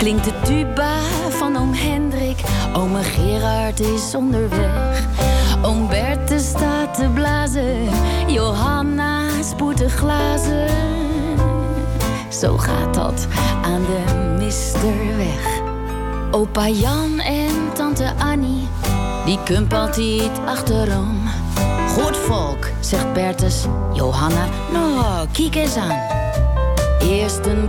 Klinkt de tuba van oom Hendrik. Ome Gerard is onderweg. Oom Berthe staat te blazen. Johanna spoert de glazen. Zo gaat dat aan de Misterweg. Opa Jan en tante Annie, die kump altijd achterom. Goed volk, zegt Bertus. Johanna, nou, kijk eens aan. Eerst een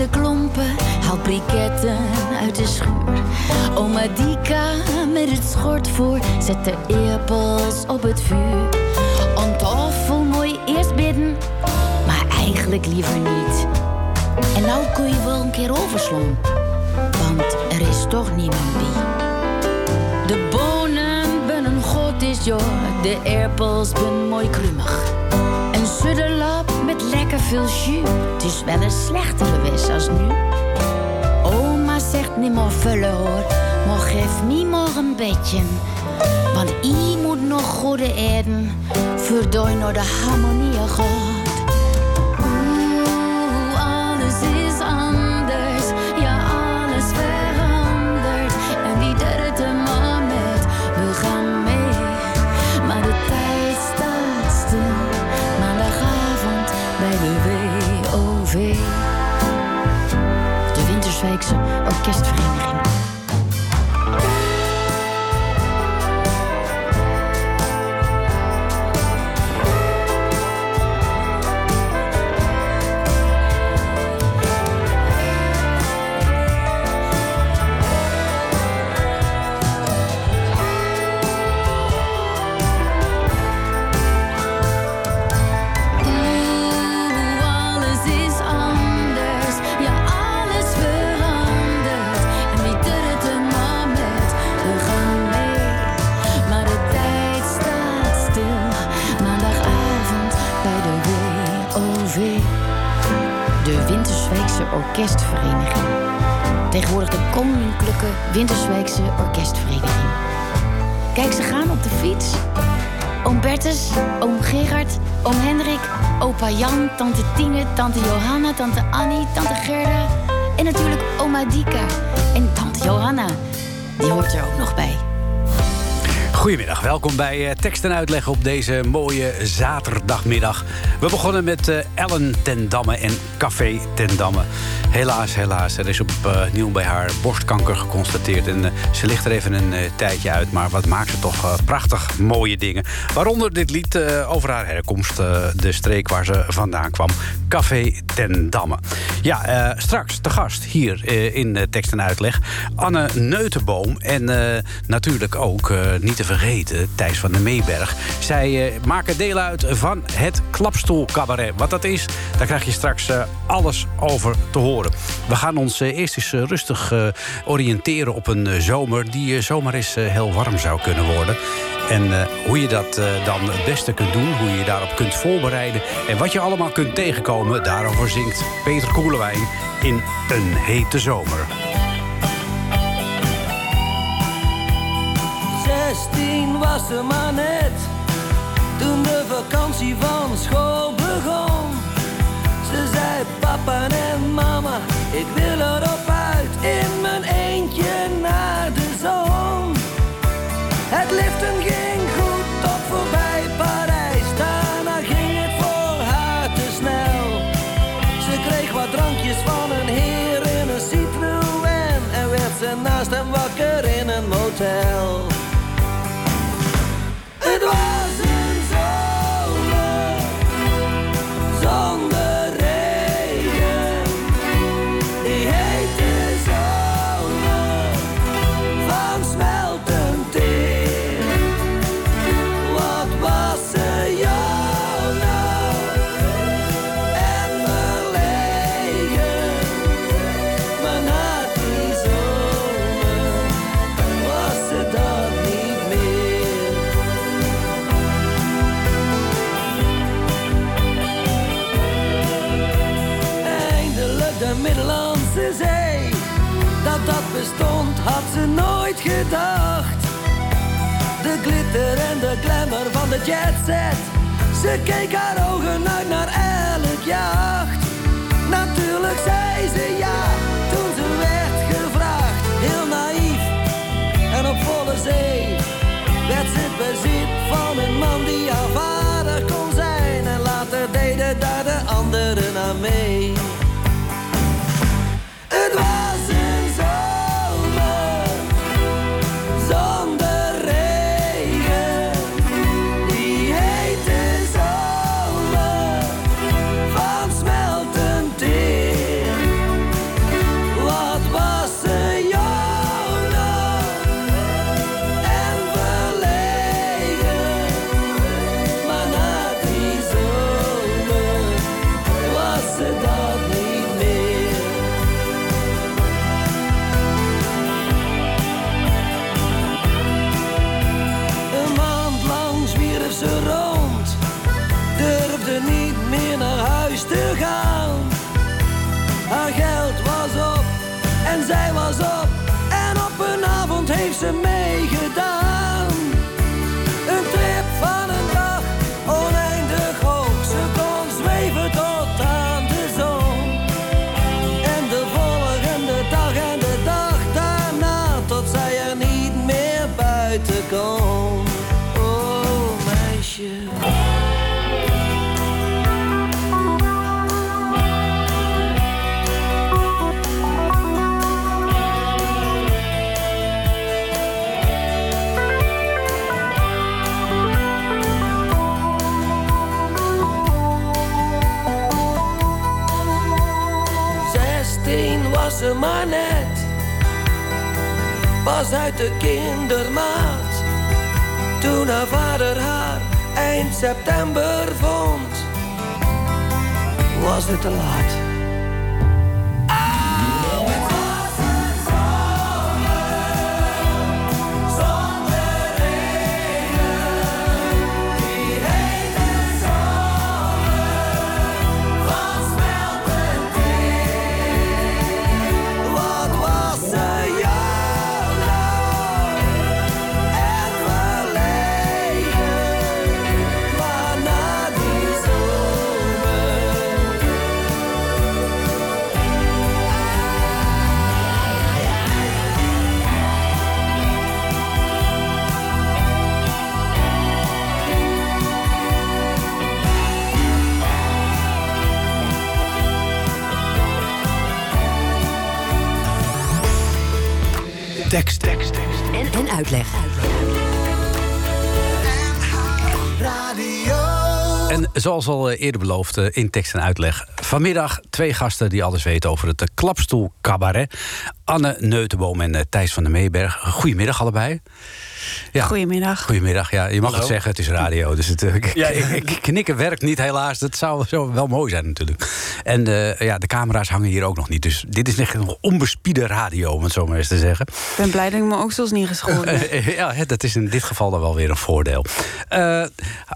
witte klompen haalt briketten uit de schuur. Oma Dika met het schort voor zet de eerpels op het vuur. Aan mooi eerst bidden, maar eigenlijk liever niet. En nou kun je wel een keer overslaan, want er is toch niemand bij. De bonen ben een god is joh, de eerpels ben mooi krumig. Een sudderlap met lekker veel jus. Het is wel een slechtere wis als nu. Oma zegt niet meer vullen hoor, maar geef me maar een beetje. Want I moet nog goede eten, voordat je naar de harmonie gaat. De Winterswijkse Tegenwoordig de Koninklijke Wintersweekse Orkestvereniging. Kijk, ze gaan op de fiets. Oom Bertus, oom Gerard, oom Hendrik, opa Jan, tante Tine, tante Johanna, tante Annie, tante Gerda. En natuurlijk oma Dika. En tante Johanna, die hoort er ook nog bij. Goedemiddag, welkom bij eh, Tekst en Uitleg op deze mooie zaterdagmiddag. We begonnen met eh, Ellen ten Damme en Café ten Damme. Helaas, helaas, er is opnieuw bij haar borstkanker geconstateerd. En eh, ze ligt er even een eh, tijdje uit, maar wat maakt ze toch eh, prachtig mooie dingen. Waaronder dit lied eh, over haar herkomst, eh, de streek waar ze vandaan kwam. Café ten Damme. Ja, eh, straks te gast hier eh, in eh, Tekst en Uitleg. Anne Neutenboom en eh, natuurlijk ook, eh, niet te vergeten, Thijs van der Meeberg. Zij eh, maken deel uit van het Klapstoelcabaret. Wat dat is, daar krijg je straks eh, alles over te horen. We gaan ons eh, eerst eens eh, rustig eh, oriënteren op een zomer... die zomaar eens heel warm zou kunnen worden. En hoe je dat dan het beste kunt doen, hoe je je daarop kunt voorbereiden... en wat je allemaal kunt tegenkomen, daarover zingt Peter Koelewijn in Een Hete Zomer. 16 was ze maar net, toen de vakantie van school begon. Ze zei papa en mama, ik wil erop uit in glitter en de glamour van de jetset Ze keek haar ogen uit naar elk jacht Natuurlijk zei ze ja toen ze werd gevraagd Heel naïef en op volle zee werd ze het bezit van een man die haar vader kon zijn. En later deden daar de anderen aan mee. Uitleg. En zoals al eh, eerder beloofd eh, in tekst en uitleg... vanmiddag twee gasten die alles weten over het eh, klapstoel cabaret. Anne Neutenboom en eh, Thijs van der Meeberg. Goedemiddag allebei. Ja. Goedemiddag. Goedemiddag, ja, je mag het zeggen, het is radio. Dus het, eh, Ja, knikken werkt niet helaas. Dat zou, wel mooi zijn natuurlijk. En eh, ja, de camera's hangen hier ook nog niet. Dus dit is echt nog onbespiede radio, om het zo maar eens te zeggen. Ik ben blij dat ik mijn oksels niet geschoren heb. Ja, hè, dat is in dit geval dan wel weer een voordeel. Eh,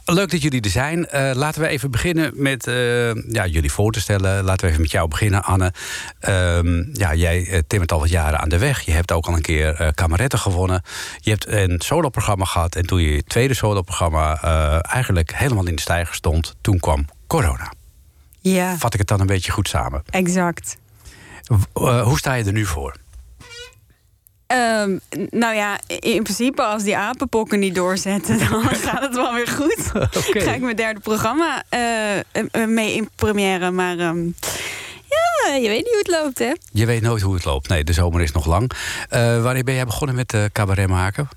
leuk dat jullie er zijn. Eh, laten we even beginnen met eh, ja, jullie voor te stellen. Laten we even met jou beginnen, Anne. Ehm, ja, jij eh, timmert al wat jaren aan de weg. Je hebt ook al een keer eh kameretten gewonnen. Je hebt een soloprogramma gehad. En toen je tweede soloprogramma eh eigenlijk helemaal in de stijger stond... toen kwam corona. Ja, Vat ik het dan een beetje goed samen. exact. Eh, hoe sta je er nu voor? Ehm, nou ja, in principe als die apenpokken niet doorzetten, dan gaat het wel weer goed. Oké. Ga ik mijn derde programma mee in première. Maar ehm, ja, je weet niet hoe het loopt, hè? Je weet nooit hoe het loopt. Nee, de zomer is nog lang. Eh, wanneer ben jij begonnen met uh, cabaret maken?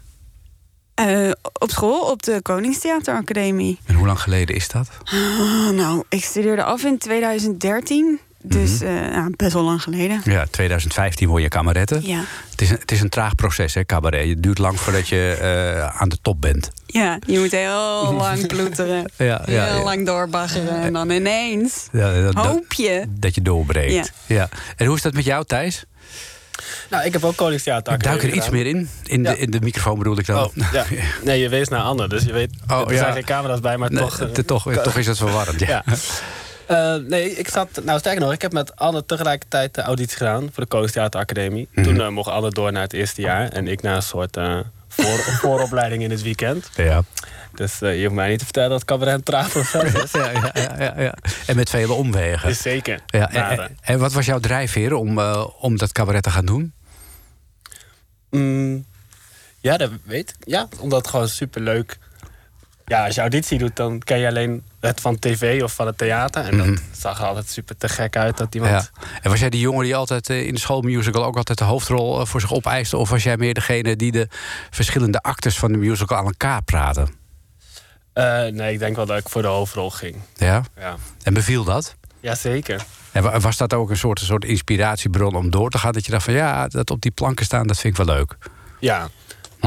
Uh, op school, op de Koningstheateracademie. En hoe lang geleden is dat? Uh, nou, ik studeerde af in 2013. Dus mm -hmm. best wel lang geleden. Ja, 2015 word je kameretten. Ja. Het is, een, het is een traag proces, hè, cabaret. Het duurt lang voordat je uh, aan de top bent. Ja, je moet heel lang ploeteren. ja, ja, heel ja. lang doorbaggeren. En dan ineens ja, dat, hoop je. Dat, dat je doorbreekt. Ja. Ja. En hoe is dat met jou, Thijs? Nou, ik heb ook Koningstheater Ik duik er iets meer in. In, Ja. de, in de microfoon bedoel ik dan. Oh, ja. Nee, je wees naar Anne, dus je weet... Oh, er ja. zijn geen camera's bij, maar Nee, toch... eh, toch, toch is het verwarrend. Ja. Eh, nee, ik zat... Nou, sterker nog, ik heb met Anne tegelijkertijd de auditie gedaan... voor de Koningstheateracademie. Mhm. Toen eh, mocht Anne door naar het eerste jaar... en ik naar een soort eh, voor, vooropleiding in het weekend. Ja. Dus je hoeft mij niet te vertellen dat cabaret een traag proces is. Ja, ja, ja, ja. En met vele omwegen. Zeker. Ja, en, wat was jouw drijfveer om, om dat cabaret te gaan doen? Mm, ja, dat weet ik. Ja, omdat het gewoon superleuk... Ja, als je auditie doet, dan ken je alleen het van tv of van het theater. En Mhm. dat zag er altijd super te gek uit dat iemand... Ja. En was jij die jongen die altijd eh, in de schoolmusical ook altijd de hoofdrol eh, voor zich opeiste? Of was jij meer degene die de verschillende actes van de musical aan elkaar praatte? Eh, nee, ik denk wel dat ik voor de hoofdrol ging. Ja? Ja, En beviel dat? Jazeker. En wa- was dat ook een soort, een soort inspiratiebron om door te gaan? Dat je dacht van ja, dat op die planken staan, dat vind ik wel leuk. Ja,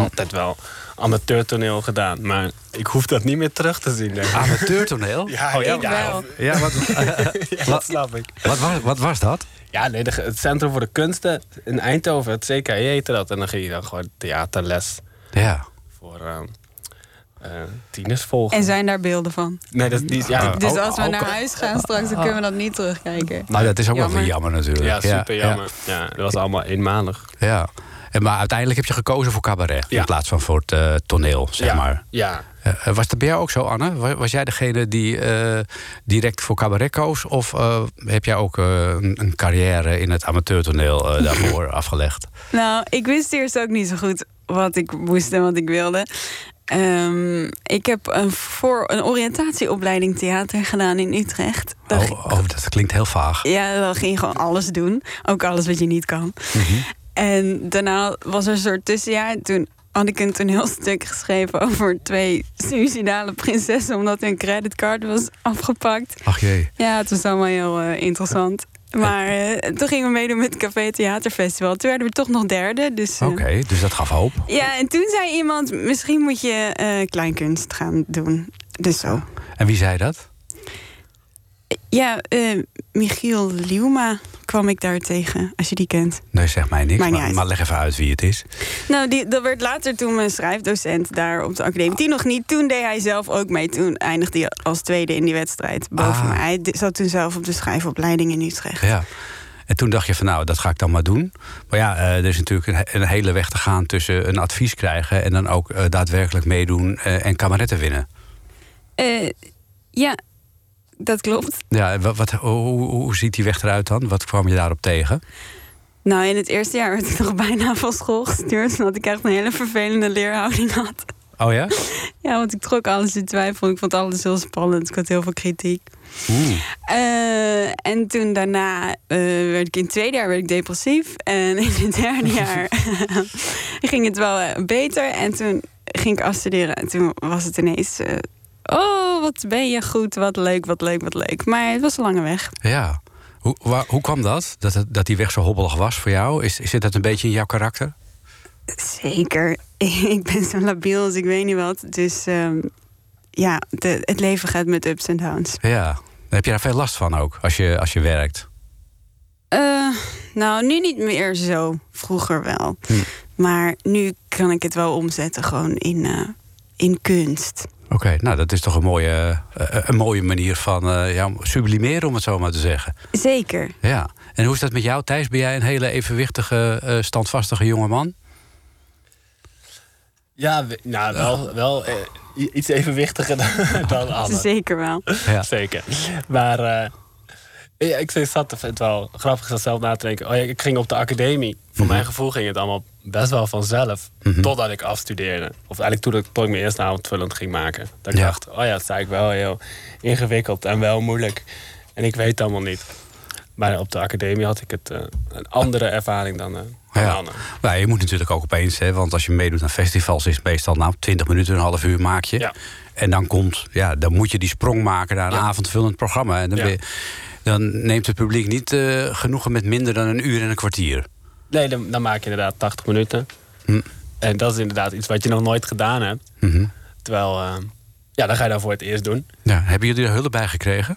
altijd wel amateurtoneel gedaan. Maar ik hoef dat niet meer terug te zien, denk ik. Amateurtoneel? Ja, Oh, ja, Ik wel. Ja, wat, ja, dat snap ik. wat, was, wat was dat? Ja, nee, de- het Centrum voor de Kunsten in Eindhoven, het CKE heette dat. En dan ging je dan gewoon theaterles Ja. voor eh, eh, tieners volgen. En zijn daar beelden van. Nee, dat is niet... Ja, Dus ook- als we ook- naar huis gaan straks, dan kunnen we dat niet terugkijken. Nou, dat is ook wel Jammer. weer jammer natuurlijk. ja super jammer. Ja, dat was allemaal eenmalig. Ja, ja. En, maar uiteindelijk heb je gekozen voor cabaret in plaats van voor het eh, toneel, zeg ja, maar. Ja. Eh, was dat bij jou ook zo, Anne? Was, was jij degene die eh, direct voor cabaret koos? Of eh, heb jij ook eh, een, een carrière in het amateurtoneel eh, daarvoor afgelegd? Nou, ik wist eerst ook niet zo goed wat ik moest en wat ik wilde. Ehm, ik heb een, voor, een oriëntatieopleiding theater gedaan in Utrecht. Oh, oh, dat klinkt heel vaag. Ja, dan ging je gewoon alles doen. Ook alles wat je niet kan. En daarna was er een soort tussenjaar. Toen had ik een toneelstuk geschreven over twee suicidale prinsessen... omdat hun creditcard was afgepakt. Ach jee. Ja, het was allemaal heel eh, interessant. Maar eh, toen gingen we meedoen met het Café Theaterfestival. Toen werden we toch nog derde. Dus, eh, Oké, dus dat gaf hoop. Ja, en toen zei iemand... misschien moet je kleinkunst gaan doen. Dus zo. En wie zei dat? Ja, eh, Michiel Liuma kwam ik daar tegen, als je die kent. Nee, zeg mij niks. Maar, maar leg even uit wie het is. Nou, die, dat werd later toen mijn schrijfdocent daar op de academie. Die nog niet. Toen deed hij zelf ook mee. Toen eindigde hij als tweede in die wedstrijd boven Ah. mij. Hij zat toen zelf op de schrijfopleiding in Utrecht. Ja. En toen dacht je van nou, dat ga ik dan maar doen. Maar ja, eh, er is natuurlijk een, he- een hele weg te gaan tussen een advies krijgen... en dan ook eh, daadwerkelijk meedoen en kameretten winnen. Ja, dat klopt. Ja, wat, wat, hoe, ziet die weg eruit dan? Wat kwam je daarop tegen? Nou, in het eerste jaar werd ik nog bijna van school gestuurd... omdat ik echt een hele vervelende leerhouding had. Oh ja? Ja, want ik trok alles in twijfel. Ik vond alles heel spannend. Ik had heel veel kritiek. Eh, en toen daarna eh, werd ik in het tweede jaar werd ik depressief. En in het derde jaar ging het wel eh, beter. En toen ging ik afstuderen. En toen was het ineens... oh, wat ben je goed, wat leuk, wat leuk, wat leuk. Maar het was een lange weg. Ja. Hoe, waar- hoe kwam dat? Dat, dat die weg zo hobbelig was voor jou? Is, zit dat een beetje in jouw karakter? Zeker. ik ben zo labiel als ik weet niet wat. Dus ehm, ja, de, het leven gaat met ups en downs. Ja. Dan heb je daar veel last van ook, als je, als je werkt. Eh, nou, nu niet meer zo. Vroeger wel. Hm. Maar nu kan ik het wel omzetten gewoon in, eh, in kunst. Oké, nou dat is toch een mooie, eh, een mooie manier van eh, ja, sublimeren, om het zo maar te zeggen. Zeker. Ja. En hoe is dat met jou, Thijs? Ben jij een hele evenwichtige, eh, standvastige jongeman? Ja, we- nou, wel, wel eh, iets evenwichtiger dan, dan. Zeker wel. Ja. Zeker. Maar eh, ja, ik zat het wel grappig zelf na te denken. Oh ja, ik ging op de academie. Voor Mhm. mijn gevoel ging het allemaal best wel vanzelf. Mhm. Totdat ik afstudeerde. Of eigenlijk toen ik, tot ik mijn eerste avondvullend ging maken. Dat ik Ja. dacht, oh ja, het is eigenlijk wel heel ingewikkeld en wel moeilijk. En ik weet het allemaal niet. Maar op de academie had ik het, eh, een andere ervaring dan, dan Ja. Maar je moet natuurlijk ook opeens, hè, want als je meedoet aan festivals, is het meestal nou 20 minuten, een half uur maak je. Ja. En dan komt, ja, dan moet je die sprong maken naar een Ja. avondvullend programma. En dan, Ja. ben je- dan neemt het publiek niet eh, genoegen met minder dan een uur en een kwartier. Nee, dan, dan maak je inderdaad 80 minuten. Hm. En dat is inderdaad iets wat je nog nooit gedaan hebt. Mhm. Terwijl, eh, ja, dan ga je dan voor het eerst doen. Ja, hebben jullie er hulp bij gekregen?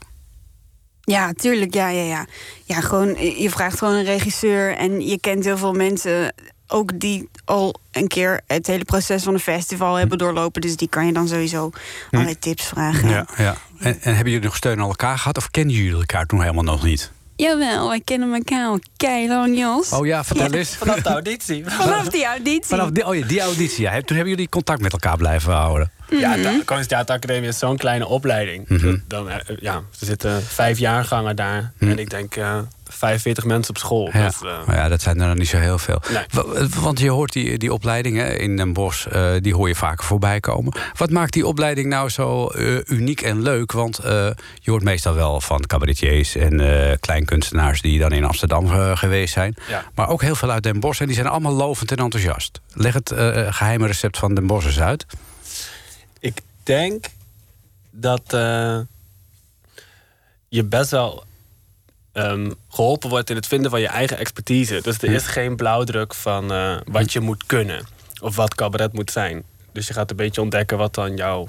Ja, tuurlijk. Ja, ja, ja. Ja, gewoon, je vraagt gewoon een regisseur en je kent heel veel mensen ook die al een keer het hele proces van een festival hebben doorlopen. Dus die kan je dan sowieso allerlei tips vragen. Ja. ja. En, en hebben jullie nog steun aan elkaar gehad of kennen jullie elkaar toen helemaal nog niet? Jawel, wij kennen elkaar al keilang, Jos. Oh ja, vertel eens. Vanaf de auditie. Vanaf die auditie. Vanaf die, oh ja, die auditie, ja. Toen hebben jullie contact met elkaar blijven houden. Ja, Mhm. de Koningstheateracademie is zo'n kleine opleiding. Mhm. Dan, eh, ja, er zitten vijf jaargangen daar. En ik denk eh 45 mensen op school. Ja. Eh, ja, dat zijn er nog niet zo heel veel. Nee. Want je hoort die, die opleidingen in Den Bosch, eh, die hoor je vaker voorbij komen. Wat maakt die opleiding nou zo eh, uniek en leuk? Want je hoort meestal wel van cabaretiers en kleinkunstenaars die dan in Amsterdam geweest zijn. Ja. Maar ook heel veel uit Den Bosch en die zijn allemaal lovend en enthousiast. Leg het eh, geheime recept van Den Bosch eens uit. Ik denk dat je best wel ehm, geholpen wordt in het vinden van je eigen expertise. Dus er is geen blauwdruk van eh, wat je moet kunnen of wat cabaret moet zijn. Dus je gaat een beetje ontdekken wat dan jouw,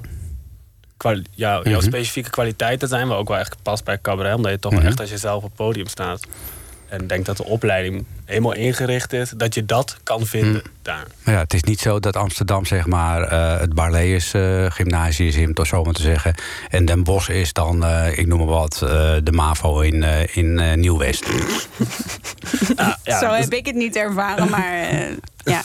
kwali- jouw, jouw Mhm. specifieke kwaliteiten zijn. Wat ook wel echt past bij cabaret, omdat je toch Mhm. echt als jezelf op het podium staat. En denk dat de opleiding helemaal ingericht is dat je dat kan vinden Mhm. daar. Maar ja, het is niet zo dat Amsterdam zeg maar eh, het Barlees eh gymnasium is, om het zo maar te zeggen. En Den Bosch is dan, eh, ik noem maar wat, eh, de MAVO in, eh, in eh, Nieuw-West. Ah, ja, Zo dus- heb ik het niet ervaren, maar ja.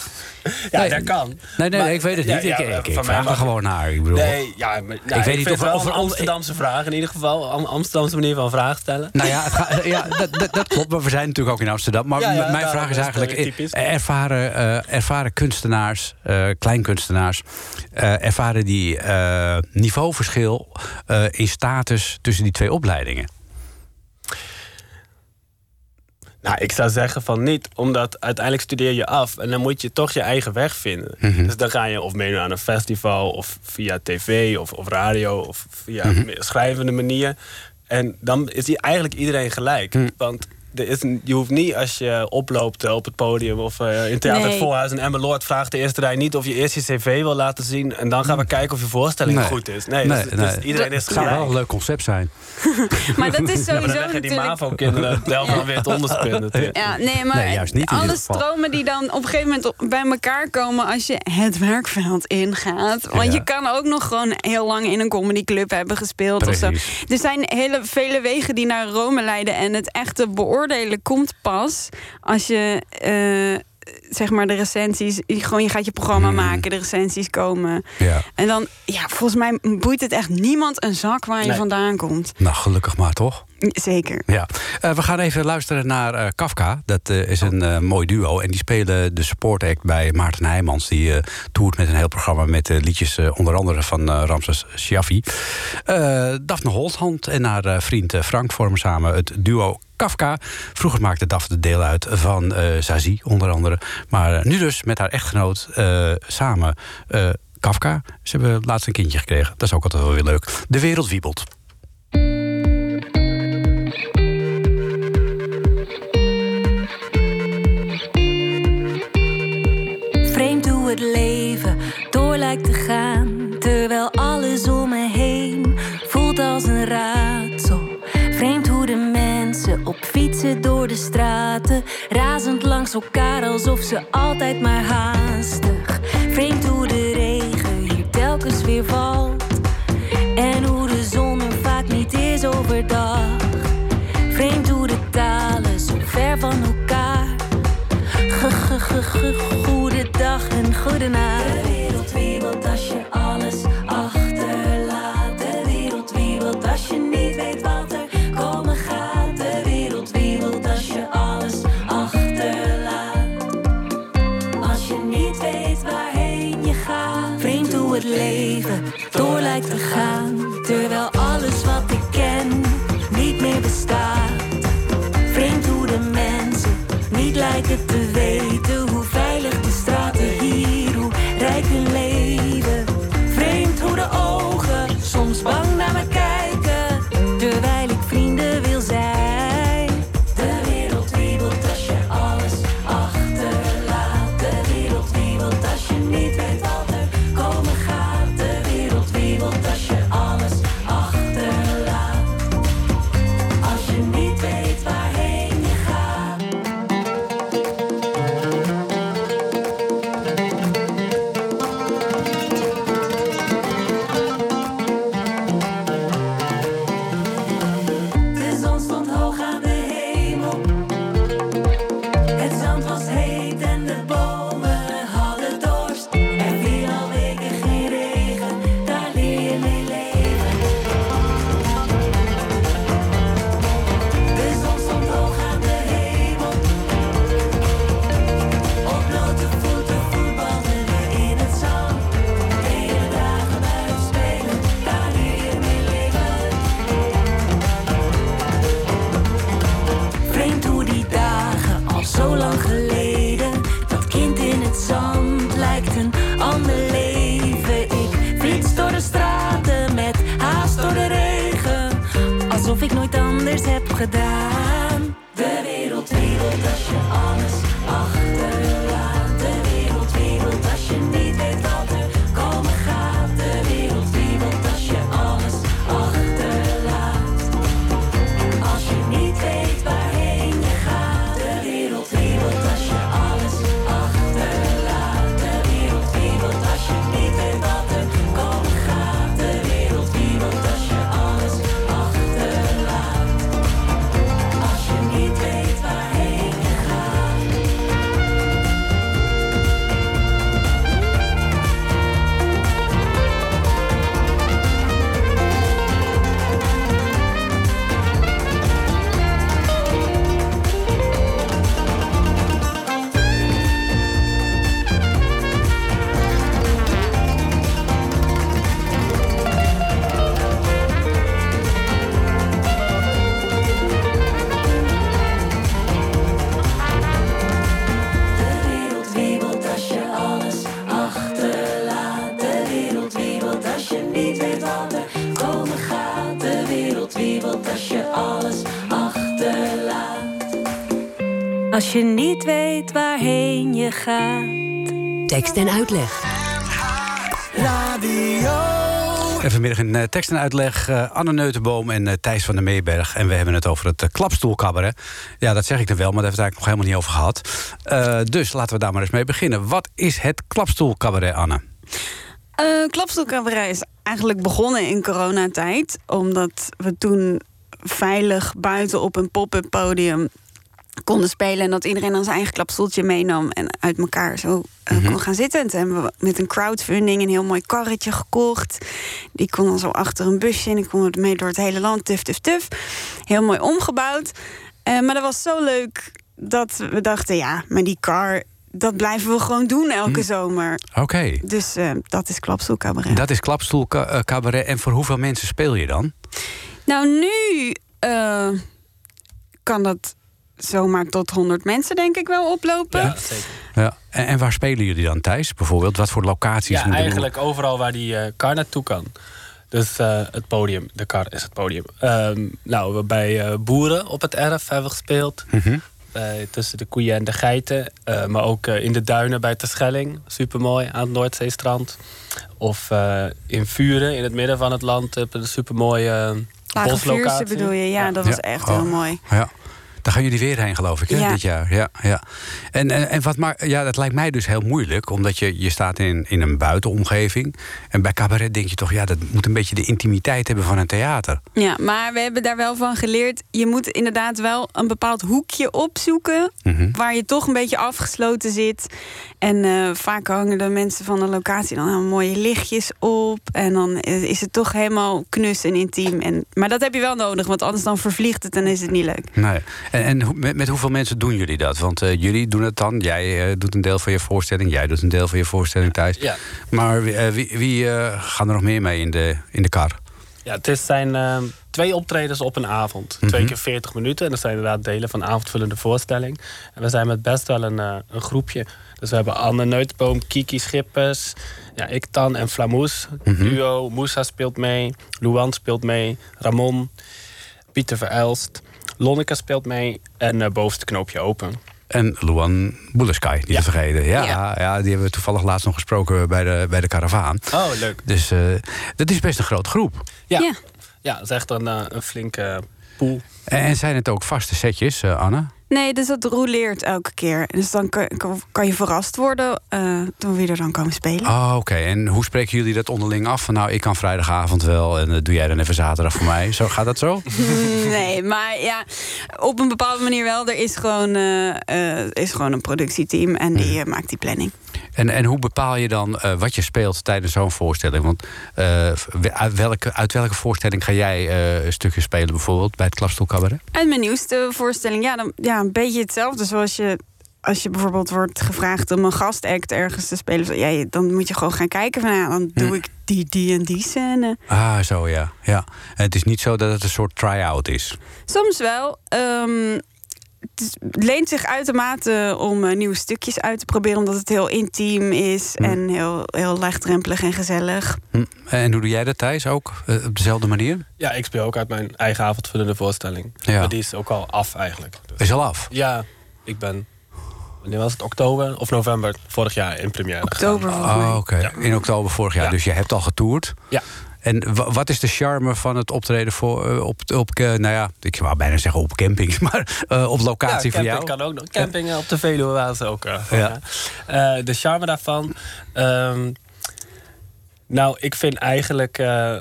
ja, Nee. dat kan. Nee, nee, Maar- ik weet het niet. ja, ik ik, ik van mij vraag er gewoon naar. Ik bedoel, Nee, ja, maar, nou, weet ik niet of- het wel of een Amsterdamse vraag in ieder geval. Am- Amsterdamse manier van vragen stellen. Nou ja, ja dat, dat, dat klopt. Maar we zijn natuurlijk ook in Amsterdam. Maar Ja, ja, m- mijn daarom vraag is eigenlijk... eh, ervaren, eh, ervaren kunstenaars, eh, kleinkunstenaars... ervaren die niveauverschil in status tussen die twee opleidingen? Nou, ik zou zeggen van niet, omdat uiteindelijk studeer je af en dan moet je toch je eigen weg vinden. Mhm. Dus dan ga je of meedoen aan een festival, of via tv, of, of radio, of via Mhm. schrijvende manier. En dan is die eigenlijk iedereen gelijk. Mhm. Want is een, je hoeft niet als je oploopt eh, op het podium of eh, in Theater Nee. het en Emma Lord vraagt de eerste rij niet of je eerst je cv wil laten zien en dan gaan we kijken of je voorstelling. Nee. goed is. Nee, Nee, dus, dus iedereen is Het zou wel gelijk. een leuk concept zijn. Maar dat is Maar sowieso dan leggen die natuurlijk... MAVO-kinderen de helft wel weer het natuurlijk. Ja, nee, maar Nee, juist niet alle stromen die dan op een gegeven moment bij elkaar komen als je het werkveld ingaat. Want Ja. je kan ook nog gewoon heel lang in een comedyclub hebben gespeeld of zo. Er zijn hele vele wegen die naar Rome leiden. En het echte beoordelen komt pas als je. eh, Zeg maar de recensies, gewoon je gaat je programma Hmm. maken, de recensies komen. Ja. En dan, ja, volgens mij boeit het echt niemand een zak waar je Nee. vandaan komt. Nou, gelukkig maar, toch? Zeker. Ja, Eh, we gaan even luisteren naar eh, Kafka. Dat eh, is een mooi duo. En die spelen de support act bij Maarten Heijmans. Die toert met een heel programma met liedjes onder andere van Ramses Shaffi. Daphne Holthand en haar vriend Frank vormen samen het duo Kafka. Vroeger maakte Daphne deel uit van Zazie onder andere. Maar nu dus met haar echtgenoot samen Kafka. Ze hebben laatst een kindje gekregen. Dat is ook altijd wel weer leuk. De wereld wiebelt. Te gaan. Terwijl alles om me heen voelt als een raadsel. Vreemd hoe de mensen op fietsen door de straten. Razend langs elkaar alsof ze altijd maar haastig. Vreemd hoe de regen hier telkens weer valt. En hoe de zon er vaak niet is overdag. Vreemd hoe de talen zo ver van elkaar. Goedendag en goedenacht. De als je alles achterlaat. De wereld wiebelt als je niet weet wat er komen gaat. De wereld wiebelt als je alles achterlaat. Als je niet weet waarheen je gaat. Vreemd hoe het leven door lijkt te gaan. Terwijl alles wat ik ken niet meer bestaat. lijken te weten Als je niet weet waarheen je gaat. Tekst en uitleg. En vanmiddag in eh, tekst en uitleg eh, Anne Neutenboom en eh, Thijs van der Meeberg. En we hebben het over het uh, klapstoelcabaret. Ja, dat zeg ik dan wel, maar daar hebben we het eigenlijk nog helemaal niet over gehad. Eh, dus laten we daar maar eens mee beginnen. Wat is het klapstoelcabaret, Anne? Eh Klapstoelcabaret is eigenlijk begonnen in coronatijd. Omdat we toen veilig buiten op een pop-up podium konden spelen. En dat iedereen dan zijn eigen klapstoeltje meenam en uit elkaar zo eh, kon gaan zitten. En toen hebben we met een crowdfunding een heel mooi karretje gekocht. Die kon dan zo achter een busje en die kon mee door het hele land. Tuf, tuf, tuf. Heel mooi omgebouwd. Eh, maar dat was zo leuk dat we dachten, ja, maar die car... Dat blijven we gewoon doen elke zomer. Oké, Dus eh, dat is klapstoelcabaret. dat is klapstoelcabaret. En voor hoeveel mensen speel je dan? Nou, nu kan dat zomaar tot 100 mensen, denk ik, wel oplopen. Ja, zeker. Ja. En, en waar spelen jullie dan, Thijs? Bijvoorbeeld, wat voor locaties? Ja, eigenlijk overal waar die eh, kar naartoe kan. Dus eh, het podium, de kar is het podium. Ehm, nou, we bij eh, boeren op het erf hebben we gespeeld. Mhm. Bij- tussen de koeien en de geiten. Eh, maar ook eh, in de duinen bij Terschelling. Supermooi, aan het Noordzeestrand. Of eh, in Vuren, in het midden van het land. Een supermooie boslocatie. Vuurse bedoel je? Ja, dat Ja. was echt Oh. heel mooi. Ja. Daar gaan jullie weer heen, geloof ik, hè, Ja. dit jaar. Ja, ja. En, en, en wat maar, ja, dat lijkt mij dus heel moeilijk, omdat je, je staat in, in een buitenomgeving. En bij cabaret denk je toch, ja, dat moet een beetje de intimiteit hebben van een theater. Ja, maar we hebben daar wel van geleerd. Je moet inderdaad wel een bepaald hoekje opzoeken. Mhm. Waar je toch een beetje afgesloten zit. En eh, vaak hangen de mensen van de locatie dan helemaal mooie lichtjes op. En dan is het toch helemaal knus en intiem. En, maar dat heb je wel nodig, want anders dan vervliegt het en is het niet leuk. Nee. En, met, met hoeveel mensen doen jullie dat? Want eh, jullie doen het dan. Jij eh, doet een deel van je voorstelling. Jij doet een deel van je voorstelling thuis. Ja. Maar wie, eh, wie, wie gaan er nog meer mee in de, in de kar? Ja, het zijn ehm, twee optredens op een avond. Twee keer 40 minuten. En dat zijn inderdaad delen van avondvullende voorstelling. En we zijn met best wel een, een groepje. Dus we hebben Anne Neutboom, Kiki Schippers, ja, ik dan en Flamoes. Duo, Moussa speelt mee, Luan speelt mee, Ramon, Pieter Verelst, Lonneke speelt mee en eh, bovenste knoopje open. En Luan Boeleskai, niet Ja. te vergeten. Ja, Ja. ja. die hebben we toevallig laatst nog gesproken bij de, bij de karavaan. Oh, leuk. Dus eh, dat is best een grote groep. Ja, Ja. ja. dat is echt een, eh, een flinke pool. En, en zijn het ook vaste setjes, Anne? Nee, dus dat roleert elke keer. Dus dan kan, je verrast worden eh, door wie er dan komen spelen. Oh, oké. En hoe spreken jullie dat onderling af? Van nou, ik kan vrijdagavond wel en dat doe jij dan even zaterdag voor mij. Zo, gaat dat zo? Nee, maar ja, op een bepaalde manier wel. Er is gewoon, eh, eh, is gewoon een productieteam en die eh, maakt die planning. En, en hoe bepaal je dan eh, wat je speelt tijdens zo'n voorstelling? Want eh, uit, welke, uit welke voorstelling ga jij eh, een stukje spelen bijvoorbeeld bij het Klapstoel Cabaret? En mijn nieuwste voorstelling, ja, dan, ja, een beetje hetzelfde. Zoals je, als je bijvoorbeeld wordt gevraagd om een gastact ergens te spelen, ja, dan moet je gewoon gaan kijken van, ja, dan doe ik die, die en die scène. Ah, zo ja. ja. En het is niet zo dat het een soort try-out is. Soms wel. ehm, het leent zich uitermate om eh, nieuwe stukjes uit te proberen, omdat het heel intiem is en heel, heel laagdrempelig en gezellig. Hm. En hoe doe jij dat, Thijs? Ook eh, op dezelfde manier? Ja, ik speel ook uit mijn eigen avondvullende voorstelling. Ja. Maar die is ook al af eigenlijk. Dus- Is al af. Ja, ik ben. Wanneer was het? Oktober of november vorig jaar in première. Oktober. Oh, oké. In oktober vorig jaar. Ja. Dus je hebt al getoerd. Ja. En wa- wat is de charme van het optreden voor, eh, op, op, eh, nou ja, ik wou bijna zeggen op campings, maar eh, op locatie ja, voor camping jou? kan ook nog. Camping op de Veluwe ze ook. Ja. de charme daarvan. ehm, nou, ik vind eigenlijk eh,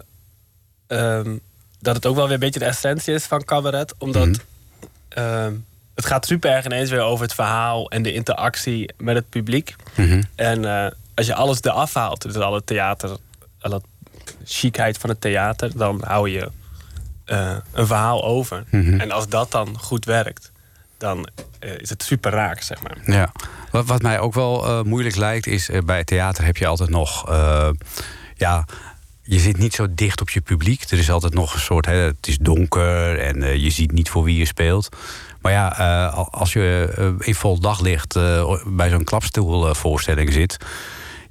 ehm, dat het ook wel weer een beetje de essentie is van cabaret. Omdat Mhm. ehm, het gaat super erg ineens weer over het verhaal en de interactie met het publiek. Mhm. En als je alles eraf haalt, dus al het theater, al het chicheid van het theater, dan hou je eh, een verhaal over. Mhm. En als dat dan goed werkt, dan eh, is het super raak, zeg maar. Ja. Wat, wat mij ook wel eh, moeilijk lijkt, is bij het theater heb je altijd nog. ja, je zit niet zo dicht op je publiek. Er is altijd nog een soort. Hè, het is donker en je ziet niet voor wie je speelt. Maar ja, al- als je in vol daglicht bij zo'n klapstoelvoorstelling zit.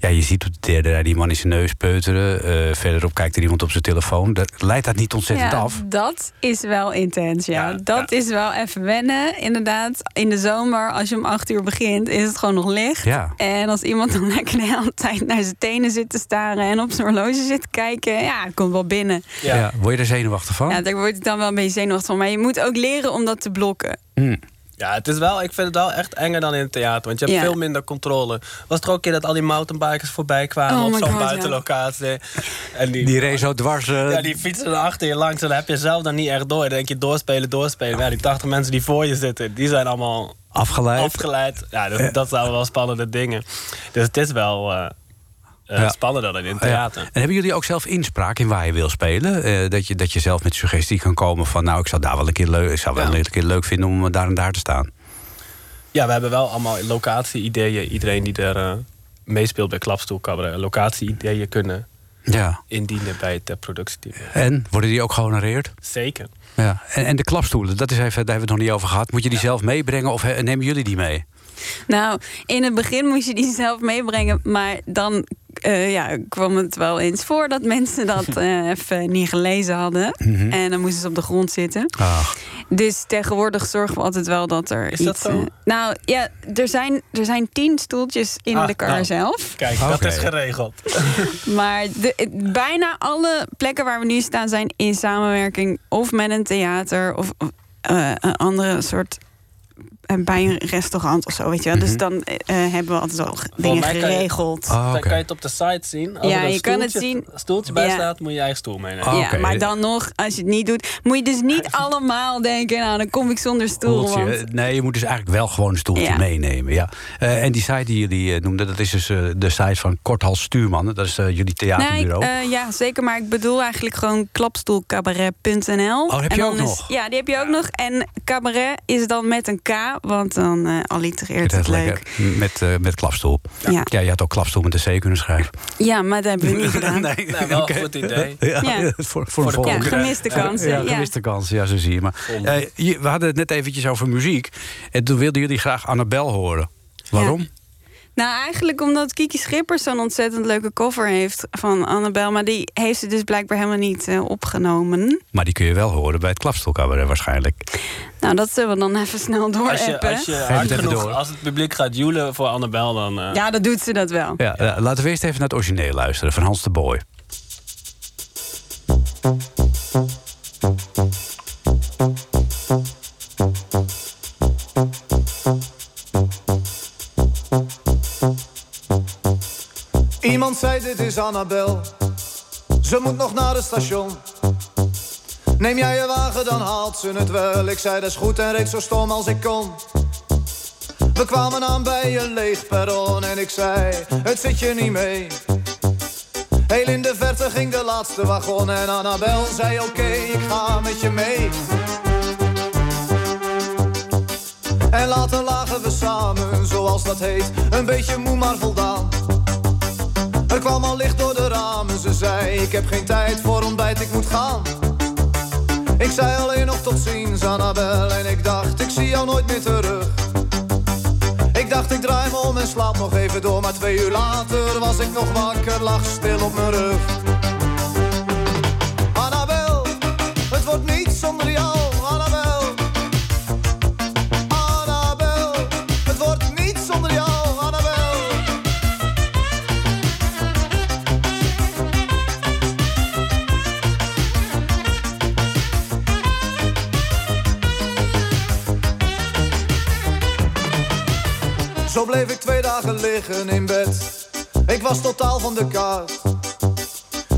Ja, je ziet op de derde rij die man in zijn neus peuteren. eh, verderop kijkt er iemand op zijn telefoon. Dat, leidt dat niet ontzettend Ja, af? dat is wel intens, ja. Ja, dat is wel even wennen, inderdaad. In de zomer, als je om acht uur begint, is het gewoon nog licht. Ja. En als iemand dan lekker de hele tijd naar zijn tenen zit te staren... en op zijn horloge zit te kijken, ja, het komt wel binnen. Ja. Word je er zenuwachtig van? Ja, daar word ik dan wel een beetje zenuwachtig van. Maar je moet ook leren om dat te blokken. Hm. Ja, het is wel, ik vind het wel echt enger dan in het theater. Want je hebt Ja. veel minder controle. Was er ook een keer dat al die mountainbikers voorbij kwamen Oh op zo'n ja. buitenlocatie? En die, Die race zo dwars. eh, ja, die fietsen er achter je langs en dan heb je zelf dan niet echt door. Dan denk je doorspelen, doorspelen. Ja, die 80 mensen die voor je zitten, die zijn allemaal afgeleid. afgeleid. Ja, dat, dat zijn wel spannende dingen. Dus het is wel eh, eh, Ja. spannender dan in het Ja. theater. En hebben jullie ook zelf inspraak in waar je wil spelen? Eh, dat, je, dat je zelf met suggestie kan komen van... nou, ik zou daar wel een keer leuk, ik zou wel Ja. een keer leuk vinden om daar en daar te staan. Ja, we hebben wel allemaal locatie-ideeën. Iedereen die er eh, meespeelt bij Klapstoel Cabaret... locatie-ideeën kunnen Ja. indienen bij het eh, productieteam. En worden die ook gehonoreerd? Zeker. Ja. En, en de klapstoelen, dat is even, daar hebben we het nog niet over gehad. Moet je die zelf meebrengen of eh, nemen jullie die mee? Nou, in het begin moest je die zelf meebrengen. Maar dan eh, ja, kwam het wel eens voor dat mensen dat eh, even niet gelezen hadden. Mhm. En dan moesten ze op de grond zitten. Ach, Dus tegenwoordig zorgen we altijd wel dat er Is iets... dat zo? eh, nou ja, er zijn, er zijn tien stoeltjes in Ah, de kar nou. zelf. Kijk, dat is geregeld. Maar de, bijna alle plekken waar we nu staan zijn in samenwerking... of met een theater of eh, een andere soort... eh, bij een restaurant of zo, weet je wel. Dus dan eh, hebben we altijd wel ge- dingen mij kan je- geregeld. oh, Dan kan je het op de site zien. Als Ja, er een je kan het stoeltje- zien. stoeltje bij Ja. staat, moet je je eigen stoel meenemen. Oh, ja, maar dan nog, als je het niet doet, moet je dus niet allemaal denken: nou, dan kom ik zonder stoel. Stoeltje. Want Nee, je moet dus eigenlijk wel gewoon een stoeltje Ja. meenemen. Ja. Eh, en die site die jullie eh, noemden, dat is dus eh, de site van Korthals Stuurman. Dat is eh, jullie Nee, theaterbureau. eh, ja, zeker. Maar ik bedoel eigenlijk gewoon klapstoelcabaret.nl. Oh, heb je En dan ook is- nog? Ja, die heb je ook nog. En cabaret is dan met een K, want dan eh allitereert het leuk. Met, eh, met klapstoel. Ja. ja, je had ook klapstoel met een C kunnen schrijven. Ja, maar dat hebben we niet gedaan. nee, Nou, wel een goed idee. Ja, Ja. voor, voor de volgende. Ja, gemiste kansen. Ja, Ja, gemiste kansen, ja, zo zie je. Maar, eh, je- we hadden het net eventjes over muziek. En toen wilden jullie graag Annabel horen. Waarom? Nou, eigenlijk omdat Kiki Schippers zo'n ontzettend leuke cover heeft van Annabel. Maar die heeft ze dus blijkbaar helemaal niet eh, opgenomen. Maar die kun je wel horen bij het klapstoelcabaret waarschijnlijk. Nou, dat zullen we dan even snel door Als je, als je het hard even genoeg, door. als het publiek gaat joelen voor Annabel, dan... eh, Ja, dat doet ze dat wel. Ja, eh, laten we eerst even naar het origineel luisteren van Hans de Boy. Iemand zei dit is Annabel. Ze moet nog naar het station. Neem jij je wagen, dan haalt ze het wel. Ik zei dat is goed en reed zo stom als ik kon. We kwamen aan bij een leeg perron en ik zei, het zit je niet mee. Heel in de verte ging de laatste wagon en Annabel zei oké, ik ga met je mee. En later lagen we samen, zoals dat heet, een beetje moe maar voldaan. Er kwam al licht door de ramen, ze zei ik heb geen tijd voor ontbijt, ik moet gaan. Ik zei alleen nog tot ziens Annabel en ik dacht ik zie jou nooit meer terug. Ik dacht ik draai me om en slaap nog even door, maar twee uur later was ik nog wakker, lag stil op mijn rug. In bed. Ik was totaal van de kaart.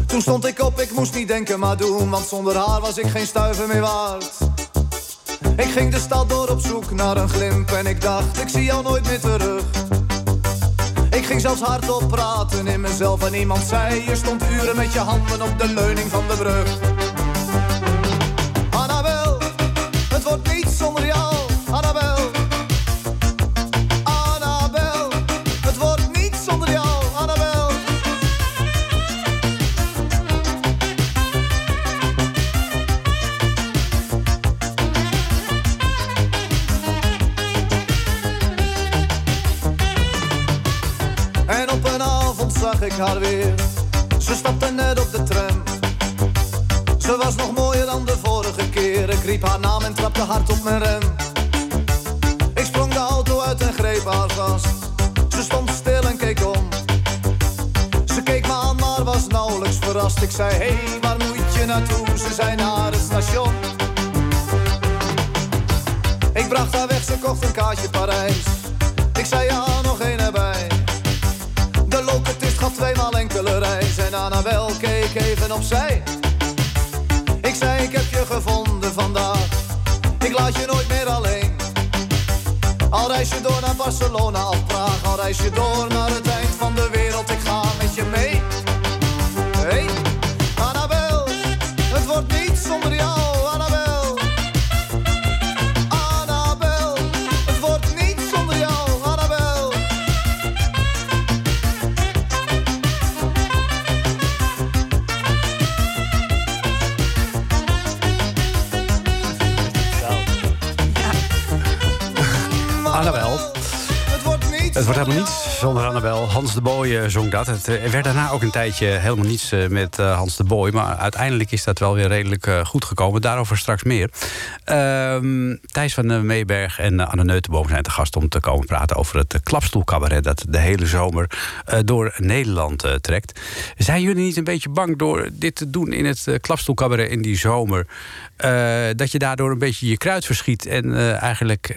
Toen stond ik op, ik moest niet denken maar doen, want zonder haar was ik geen stuiver meer waard. Ik ging de stad door op zoek naar een glimp en ik dacht, ik zie jou nooit meer terug. Ik ging zelfs hardop praten in mezelf en iemand zei, je stond uren met je handen op de leuning van de brug. Keek even opzij. Ik zei, ik heb je gevonden vandaag. Ik laat je nooit meer alleen. Al reis je door naar Barcelona of Praag. Al reis je door naar het eind van de wereld. Ik ga met je mee. Hey, Annabel, het wordt niet zonder jou, Het wordt helemaal niets zonder Annabel. Hans de Boy zong dat. Het eh, werd daarna ook een tijdje helemaal niets eh, met eh, Hans de Boy. Maar uiteindelijk is dat wel weer redelijk goed gekomen. Daarover straks meer. Ehm, Thijs van Meeberg en Anne Neutenboom zijn te gast om te komen praten over het klapstoelcabaret. dat de hele zomer door Nederland trekt. Zijn jullie niet een beetje bang door dit te doen in het klapstoelcabaret in die zomer? dat je daardoor een beetje je kruid verschiet en eigenlijk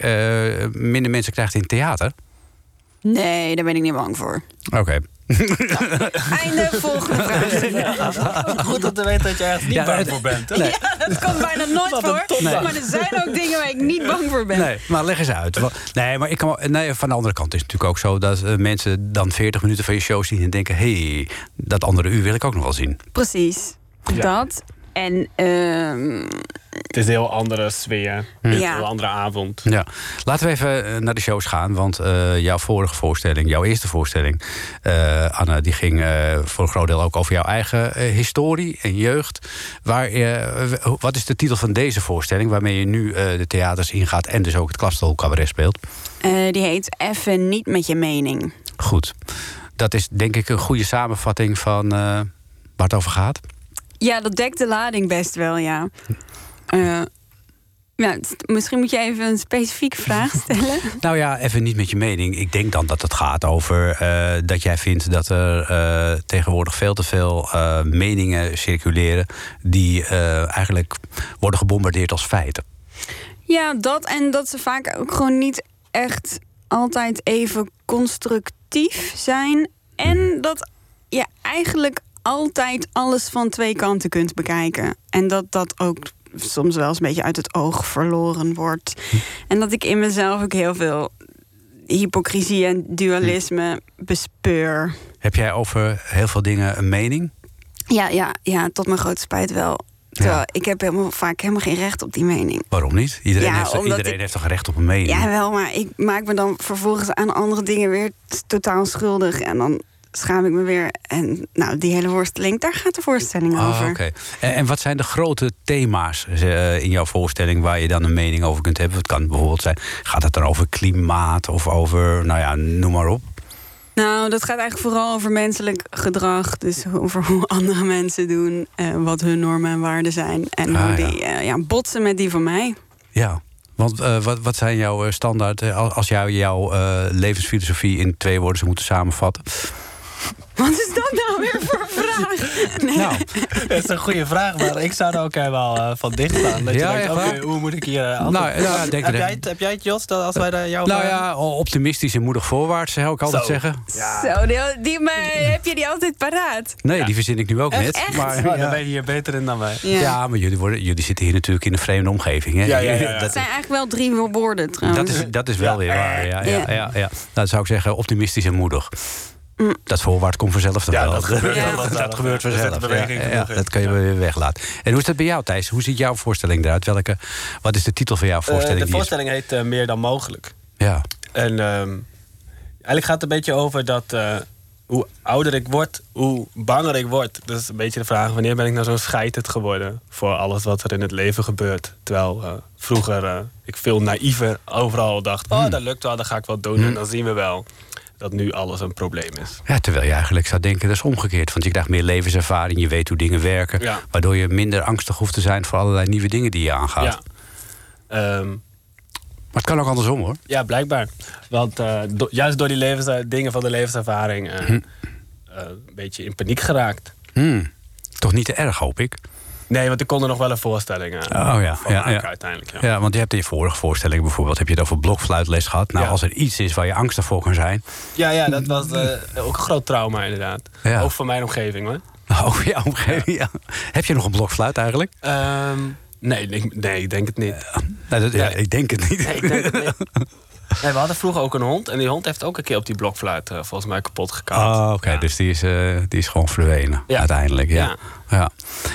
minder mensen krijgt in theater? Nee, daar ben ik niet bang voor. Oké. Einde, volgende vraag. Goed om te weten dat je ergens niet Ja, bang voor bent. hè? Nee. Dat komt bijna nooit voor. Maar er zijn ook dingen waar ik niet bang voor ben. Nee, maar leg eens uit. Nee, maar ik kan, nee, van de andere kant is het natuurlijk ook zo dat eh, mensen dan 40 minuten van je show zien en denken: hé, hey, dat andere uur wil ik ook nog wel zien. Precies. Dat. En ehm, het is een heel andere sfeer. Ja. Een heel andere avond. Ja, laten we even eh, naar de shows gaan. Want eh, jouw vorige voorstelling, jouw eerste voorstelling, eh, Anne, die ging voor een groot deel ook over jouw eigen historie en jeugd. Waar, wat is de titel van deze voorstelling, waarmee je nu eh, de theaters ingaat en dus ook het Klapstol Cabaret speelt? Eh, die heet Even niet met je mening. Goed. Dat is denk ik een goede samenvatting van eh, waar het over gaat. Ja, dat dekt de lading best wel, ja. Eh, ja, misschien moet je even een specifieke vraag stellen. Nou ja, even niet met je mening. Ik denk dan dat het gaat over eh, dat jij vindt dat er eh, tegenwoordig veel te veel meningen circuleren die eigenlijk worden gebombardeerd als feiten. Ja, dat en dat ze vaak ook gewoon niet echt altijd even constructief zijn. En dat je eigenlijk altijd alles van twee kanten kunt bekijken. En dat dat ook soms wel eens een beetje uit het oog verloren wordt. En dat ik in mezelf ook heel veel hypocrisie en dualisme bespeur. Heb jij over heel veel dingen een mening? Ja, ja, ja, tot mijn grote spijt wel. Terwijl ik heb helemaal, vaak helemaal geen recht op die mening. Waarom niet? Iedereen, Ja, heeft, iedereen ik- heeft toch recht op een mening? Ja, wel, maar ik maak me dan vervolgens aan andere dingen weer totaal schuldig. En dan schaam ik me weer. En nou, die hele worsteling, daar gaat de voorstelling Ah, over. oké. En, en wat zijn de grote thema's eh, in jouw voorstelling waar je dan een mening over kunt hebben? Het kan bijvoorbeeld zijn, gaat het dan over klimaat of over, nou ja, noem maar op. Nou, dat gaat eigenlijk vooral over menselijk gedrag. Dus over hoe andere mensen doen, eh, wat hun normen en waarden zijn. En Ah, hoe ja. die eh, ja, botsen met die van mij. Ja, want wat, wat zijn jouw standaard... als- jou jouw levensfilosofie in twee woorden zou moeten samenvatten? Wat is dat nou weer voor een vraag? Nee. Nou, Dat is een goede vraag, maar ik zou er ook helemaal eh, van dicht staan. Dat Ja, je denkt, hoe moet ik hier uh, Nou, ja, denk heb, er- jij het, heb jij het, Jos, dat als wij de, jou nou vragen? ja, optimistisch en moedig voorwaarts, zou ik altijd Zo. zeggen. Zo, die, die, maar heb je die altijd paraat? Nee, Ja. die verzin ik nu ook net. Echt? Maar, ja. Dan ben je hier beter in dan wij. Ja. maar jullie, worden, jullie zitten hier natuurlijk in een vreemde omgeving. Hè? Ja, ja, ja, ja. Het Dat, zijn eigenlijk wel drie woorden trouwens. dat, is, dat is wel Ja. weer waar. Ja, ja, Ja. ja, ja. Dat zou ik zeggen, optimistisch en moedig. Mm. Dat voorwaarts komt vanzelf dan Ja, wel. dat gebeurt Ja. wel. dat gebeurt vanzelf. beweging Ja, dat kun je weer weglaten. En hoe is dat bij jou, Thijs? Hoe ziet jouw voorstelling eruit? Welke, wat is de titel van jouw Eh, voorstelling? de die is- voorstelling heet eh, Meer dan mogelijk. Ja. En ehm, eigenlijk gaat het een beetje over dat eh, hoe ouder ik word, hoe banger ik word. Dat is een beetje de vraag, wanneer ben ik nou zo scheiterd geworden voor alles wat er in het leven gebeurt. Terwijl eh, vroeger eh, ik veel naïver overal dacht, oh dat lukt wel, dat ga ik wel doen. En dan zien we wel dat nu alles een probleem is. ja, terwijl je eigenlijk zou denken, dat is omgekeerd. Want je krijgt meer levenservaring, je weet hoe dingen werken. Ja. Waardoor je minder angstig hoeft te zijn voor allerlei nieuwe dingen die je aangaat. Ja. Ehm, Maar het kan ook andersom hoor. Ja, blijkbaar. Want eh, do- juist door die levens, dingen van de levenservaring eh, Hm. eh, een beetje in paniek geraakt. Hmm. Toch niet te erg, hoop ik. Nee, want ik kon er nog wel een voorstelling eh, Oh ja, van ja, ja. uiteindelijk. Ja. Ja, want je hebt in je vorige voorstelling bijvoorbeeld heb je het over blokfluitles gehad. Nou, als er iets is waar je angstig voor kan zijn. Ja, ja, dat was eh, ook een groot trauma inderdaad. Ja. Ook voor mijn omgeving hoor. Oh ja, omgeving. Ja. Heb je nog een blokfluit eigenlijk? Ehm, nee, ik, nee, ik denk het niet. Nou, dat, ja, Nee. ik denk het niet. Nee, ik denk het niet. Nee, we hadden vroeger ook een hond. En die hond heeft ook een keer op die blokfluit eh, volgens mij kapot gekaapt. Oh, oké. Ja. Dus die is, die is gewoon verdwenen. Ja. Uiteindelijk, ja. ja.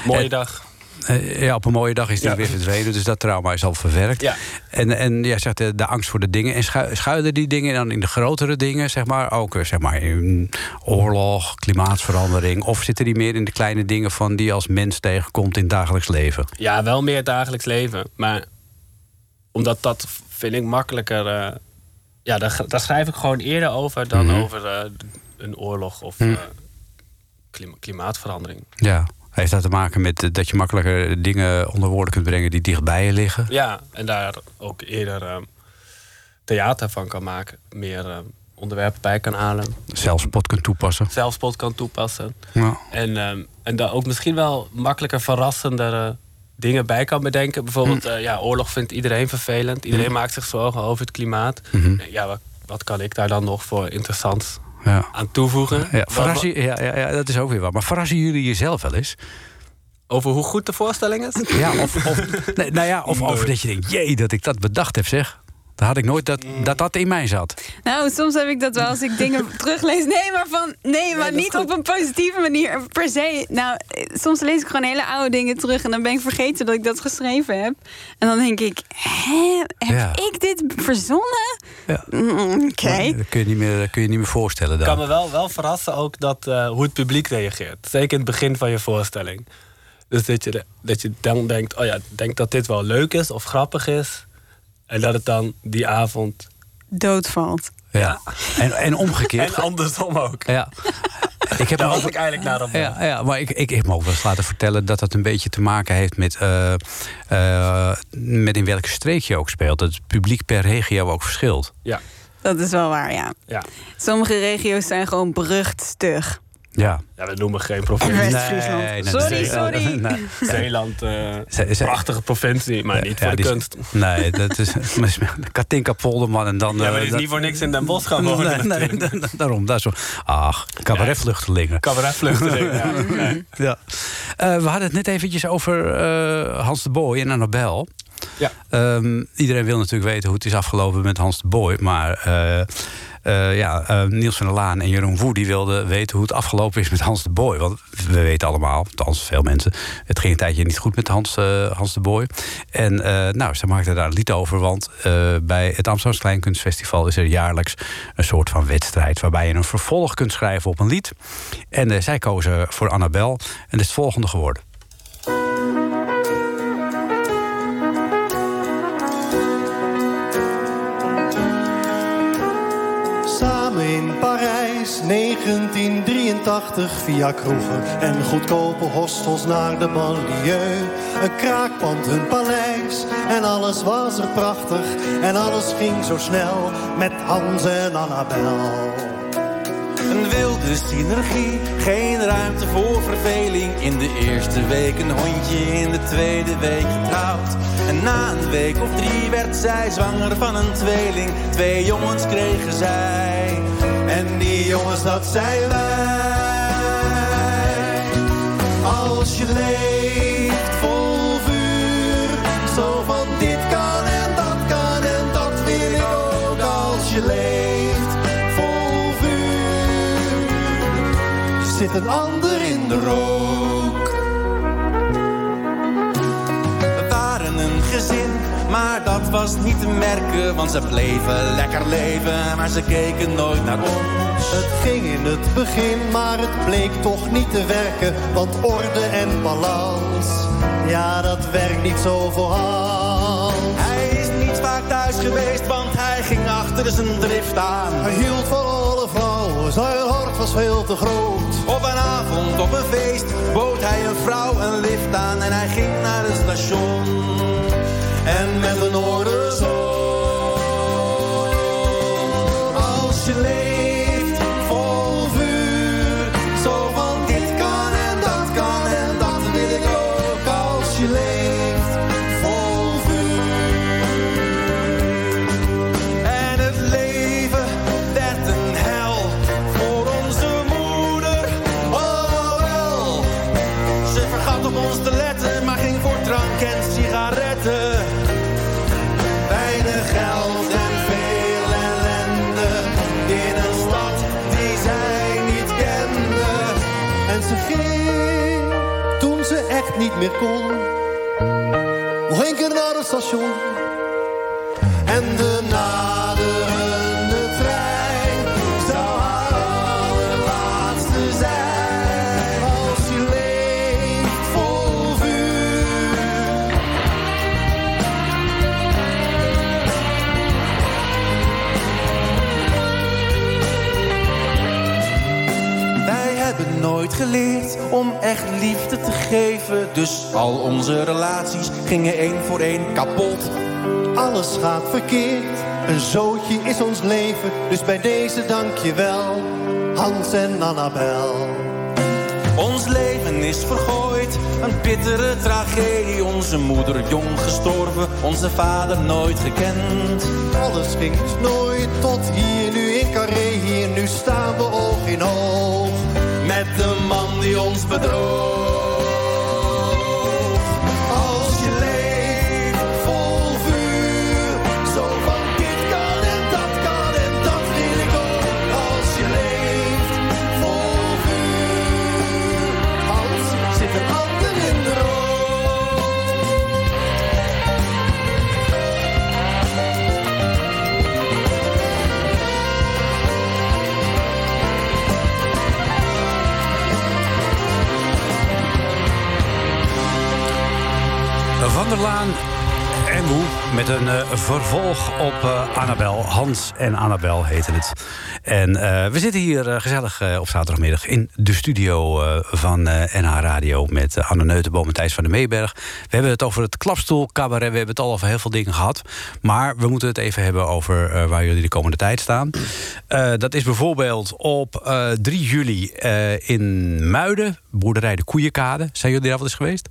Mooie dag. Eh, ja, op een mooie dag is die Ja. weer verdwenen. Dus dat trauma is al verwerkt. Ja. En, en jij zegt de, de angst voor de dingen. En schu- schuilen die dingen dan in de grotere dingen, zeg maar? Ook eh, zeg maar in oorlog, klimaatverandering. Of zitten die meer in de kleine dingen van die je als mens tegenkomt in het dagelijks leven? Ja, wel meer dagelijks leven. Maar omdat dat vind ik makkelijker. eh, ja, daar, daar schrijf ik gewoon eerder over dan Mhm. over een oorlog of Mhm. klima- klimaatverandering. Ja. Heeft dat te maken met eh, dat je makkelijker dingen onder woorden kunt brengen die dichtbij je liggen? Ja, en daar ook eerder eh, theater van kan maken. Meer eh, onderwerpen bij kan halen. Zelfspot kunt toepassen? Zelfspot kan toepassen. Ja. En, ehm, en daar ook misschien wel makkelijker verrassendere dingen bij kan bedenken. Bijvoorbeeld, Mm. eh, ja, oorlog vindt iedereen vervelend. Iedereen maakt zich zorgen over het klimaat. Mhm. Ja, wat, wat kan ik daar dan nog voor interessants Ja. aan toevoegen? Ja, ja, ja, ja, dat is ook weer wat. Maar verrassen jullie jezelf wel eens? Over hoe goed de voorstelling is? Ja, of, of, nee, nou ja, of over dat je denkt, jee, dat ik dat bedacht heb, zeg. Dat had ik nooit dat dat, dat in mij zat. Nou, soms heb ik dat wel als ik dingen teruglees. Nee, maar, van, nee, maar niet op een positieve manier per se. Nou, soms lees ik gewoon hele oude dingen terug... en dan ben ik vergeten dat ik dat geschreven heb. En dan denk ik, hè, heb Ja. ik dit verzonnen? Ja. Mm, Oké. Dat kun je niet meer, dat kun je niet meer voorstellen Ik dan. kan me wel, wel verrassen ook dat, eh, hoe het publiek reageert. Zeker in het begin van je voorstelling. Dus dat je, dat je dan denkt, oh ja, ik denk dat dit wel leuk is of grappig is. En dat het dan die avond... Doodvalt. Ja. En, en omgekeerd. En andersom ook. Ja. Ik heb Daar was ik eigenlijk naar op. Ja, ja, maar ik, ik heb me ook wel eens laten vertellen dat dat een beetje te maken heeft met, eh, eh, met in welke streek je ook speelt. Dat het publiek per regio ook verschilt. Ja. Dat is wel waar, ja. Ja. Sommige regio's zijn gewoon berucht stug. Ja. ja, we noemen geen provincie. Nee, nee, sorry, nee. sorry. Nee. Zeeland, eh, Ze- ze- prachtige provincie, maar niet Ja, voor de is- kunst. Nee, dat is Katinka Polderman en dan... Ja, maar eh, die is dat- niet voor niks in Den Bosch gaan wonen. Nee, daarom. Is zo. Ach, cabaretvluchtelingen. Cabaretvluchteling, ja. Eh, we hadden het net eventjes over eh, Hans de Boy en Annabel. Ja. Ehm, iedereen wil natuurlijk weten hoe het is afgelopen met Hans de Boy. Maar eh, ja, eh, Niels van der Laan en Jeroen Woe wilden weten hoe het afgelopen is met Hans de Boy. Want we weten allemaal, althans veel mensen, het ging een tijdje niet goed met Hans, eh, Hans de Boy. En nou, ze maakten daar een lied over. Want bij het Amsterdamse Kleinkunstfestival is er jaarlijks een soort van wedstrijd. Waarbij je een vervolg kunt schrijven op een lied. En zij kozen voor Annabel. En het is het volgende geworden. Parijs, 1983, via kroegen en goedkope hostels naar de banlieue. Een kraakpand, hun paleis, en alles was er prachtig. En alles ging zo snel met Hans en Annabel. Een wilde synergie, geen ruimte voor verveling. In de eerste week een hondje, in de tweede week getrouwd. En na een week of drie werd zij zwanger van een tweeling. Twee jongens kregen zij. En die jongens, dat zijn wij. Als je leeft vol vuur, zo van dit kan en dat kan en dat wil ik ook. Als je leeft vol vuur, zit een ander in de rook. Maar dat was niet te merken. Want ze bleven lekker leven, maar ze keken nooit naar ons. Het ging in het begin, maar het bleek toch niet te werken. Want orde en balans, ja dat werkt niet zo voor Hans. Hij is niet vaak thuis geweest, want hij ging achter zijn drift aan. Hij hield van alle vrouwen, zijn hart was veel te groot. Op een avond, op een feest, bood hij een vrouw een lift aan en hij ging naar het station. En met een orde zo. Als je leeft niet meer kon. Nog een keer naar het station. En de naderende trein zou haar allerlaatste zijn. Als je leeft vol vuur. Wij hebben nooit geleerd om echt liefde te geven. Dus al onze relaties gingen één voor één kapot. Alles gaat verkeerd, een zootje is ons leven. Dus bij deze dank je wel, Hans en Annabel. Ons leven is vergooid, een bittere tragedie. Onze moeder jong gestorven, onze vader nooit gekend. Alles ging dus nooit tot hier, nu in Carré. Hier, nu staan de man die ons bedroog. En Moe met een eh, vervolg op eh, Annabel. Hans en Annabel heten het. En eh, we zitten hier gezellig op zaterdagmiddag in de studio van NH Radio... met Anne Neutenboom en Thijs van de Meeberg. We hebben het over het klapstoel cabaret. We hebben het al over heel veel dingen gehad. Maar we moeten het even hebben over waar jullie de komende tijd staan. Dat is bijvoorbeeld op eh, 3 juli in Muiden, boerderij de Koeienkade. Zijn jullie daar wel eens geweest?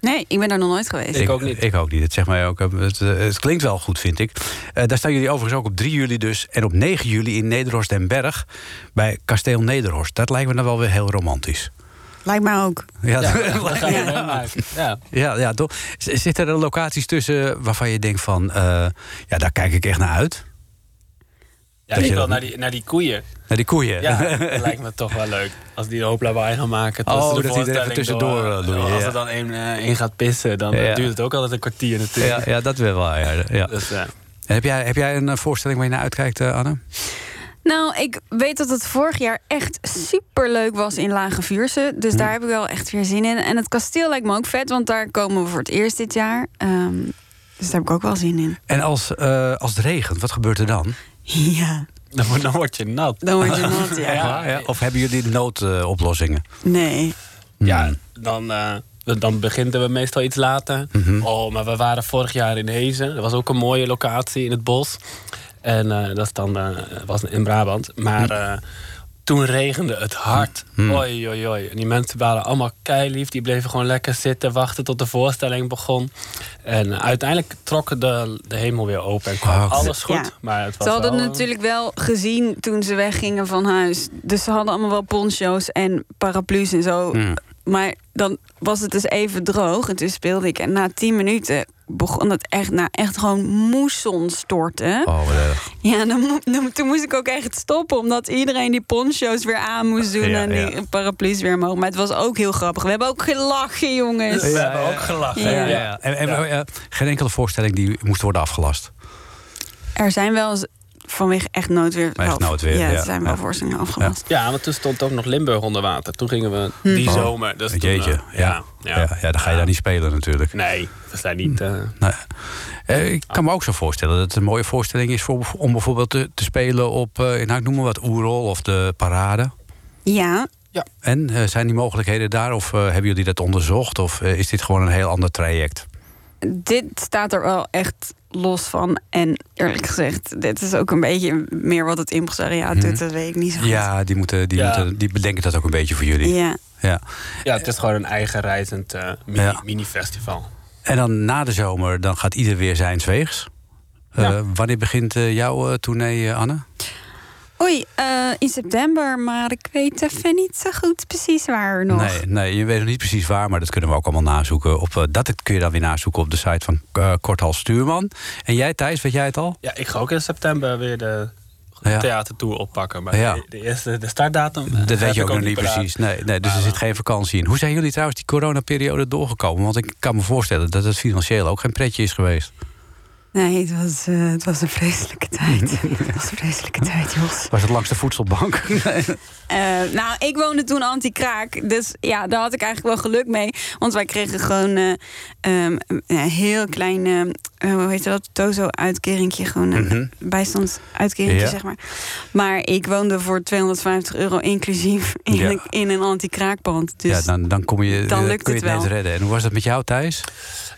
Nee, ik ben daar nog nooit geweest. Ik ook niet. Ik ook niet. Het, zegt mij ook, eh, het, eh, het klinkt wel goed, vind ik. Eh, daar staan jullie overigens ook op 3 juli dus. En op 9 juli in Nederhorst den Berg. Bij Kasteel Nederhorst. Dat lijkt me dan wel weer heel romantisch. Lijkt mij ook. Ja, Ja, ja. dat ga je meemaken. Ja. ja, toch? Zitten er locaties tussen waarvan je denkt van... eh, ja, daar kijk ik echt naar uit? Ja, Dat ik je wil naar die, naar die koeien. Naar die koeien? Ja, dat lijkt me toch wel leuk. Als die een hoop lawaai gaan maken. Oh, de dat er even tussendoor, door. eh, doen, Als ja. er dan één eh, gaat pissen, dan Ja. eh, duurt het ook altijd een kwartier natuurlijk. ja, ja, dat wil wel. Ja. Ja. Dus, Heb, jij, heb jij een voorstelling waar je naar uitkijkt, Anne? Nou, ik weet dat het vorig jaar echt super leuk was in Lage Vuurse. Dus daar heb ik wel echt weer zin in. En het kasteel lijkt me ook vet, want daar komen we voor het eerst dit jaar. Ehm, dus daar heb ik ook wel zin in. En als, eh, als het regent, wat gebeurt er dan? Ja, dan, word- dan word je nat. dan word je nat, ja. Of hebben jullie noodoplossingen? Nee. Ja, dan, eh, dan beginnen we meestal iets later. Mhm. Oh, maar we waren vorig jaar in Hezen. Dat was ook een mooie locatie in het bos. En eh, dat is dan, eh, was in Brabant. Maar Mhm. Toen regende het hard. Oi, oi, oi. En die mensen waren allemaal keilief. Die bleven gewoon lekker zitten, wachten tot de voorstelling begon. En uiteindelijk trok de, de hemel weer open en kwam Oh, alles goed. Ja. Maar het was Ze hadden wel, eh, natuurlijk wel gezien toen ze weggingen van huis. Dus ze hadden allemaal wel poncho's en paraplu's en zo. Hmm. Maar dan was het dus even droog. En toen speelde ik. En na tien minuten begon het echt, nou, echt gewoon moesson storten. Oh. Ja, dan, dan- toen moest ik ook echt stoppen. Omdat iedereen die poncho's weer aan moest doen. Ja, en die ja. paraplu's weer omhoog. Maar het was ook heel grappig. We hebben ook gelachen, jongens. We hebben ook gelachen. Ja. Ja, ja. En, en, eh, geen enkele voorstelling die moest worden afgelast. Er zijn wel eens vanwege echt noodweer. Maar echt noodweer, Ja, ja. er zijn wel Ja. voorstellingen afgelast. Ja, want toen stond ook nog Limburg onder water. Toen gingen we die Oh, zomer. Dus toen, Jeetje, eh, ja. Ja, ja, dan ga je daar niet spelen natuurlijk. Nee, we zijn niet. eh, Nee. Eh, ik kan me ook zo voorstellen dat het een mooie voorstelling is voor, om bijvoorbeeld te, te spelen op, eh, nou, ik noem maar wat, Oerol of de Parade. Ja, En eh, zijn die mogelijkheden daar of hebben jullie dat onderzocht? Of is dit gewoon een heel ander traject? dit staat er wel echt los van. En eerlijk gezegd, dit is ook een beetje meer wat het impresariaat doet. Dat weet ik niet zo goed. Ja, die, moeten, die, Ja. moeten, die bedenken dat ook een beetje voor jullie. Ja. Ja. ja, het is gewoon een eigen reizend eh, mini, Ja. mini-festival. En dan na de zomer, dan gaat ieder weer zijn weegs. Eh, Ja. wanneer begint eh, jouw tournee, Anne? Oei, eh, in september, maar ik weet even niet zo goed precies waar nog. Nee, nee, je weet nog niet precies waar, maar dat kunnen we ook allemaal nazoeken. Op, eh, dat kun je dan weer nazoeken op de site van uh, Korthals Stuurman. En jij, Thijs, weet jij het al? Ja, ik ga ook in september weer de Ja. theatertour oppakken. Maar Ja. de, de eerste de startdatum. Dat heb weet je ook nog niet paraat. precies. Nee, nee, dus er zit geen vakantie in. Hoe zijn jullie trouwens die coronaperiode doorgekomen? Want ik kan me voorstellen dat het financieel ook geen pretje is geweest. Nee, het was, eh, het was een vreselijke tijd. het was een vreselijke tijd, Jos. Was het langs de voedselbank? Eh, nou, ik woonde toen anti-kraak. Dus ja, daar had ik eigenlijk wel geluk mee. Want wij kregen gewoon eh, ehm, een heel klein, eh, eh, hoe heet dat, Tozo-uitkeringje. Gewoon een bijstandsuitkeringje, Ja. zeg maar. Maar ik woonde voor 250 euro inclusief in, Ja. een, in een anti-kraakpand. Dus ja, dan, dan, kom je, dan eh, lukt kun je het het net wel. redden. En hoe was dat met jou, Thijs?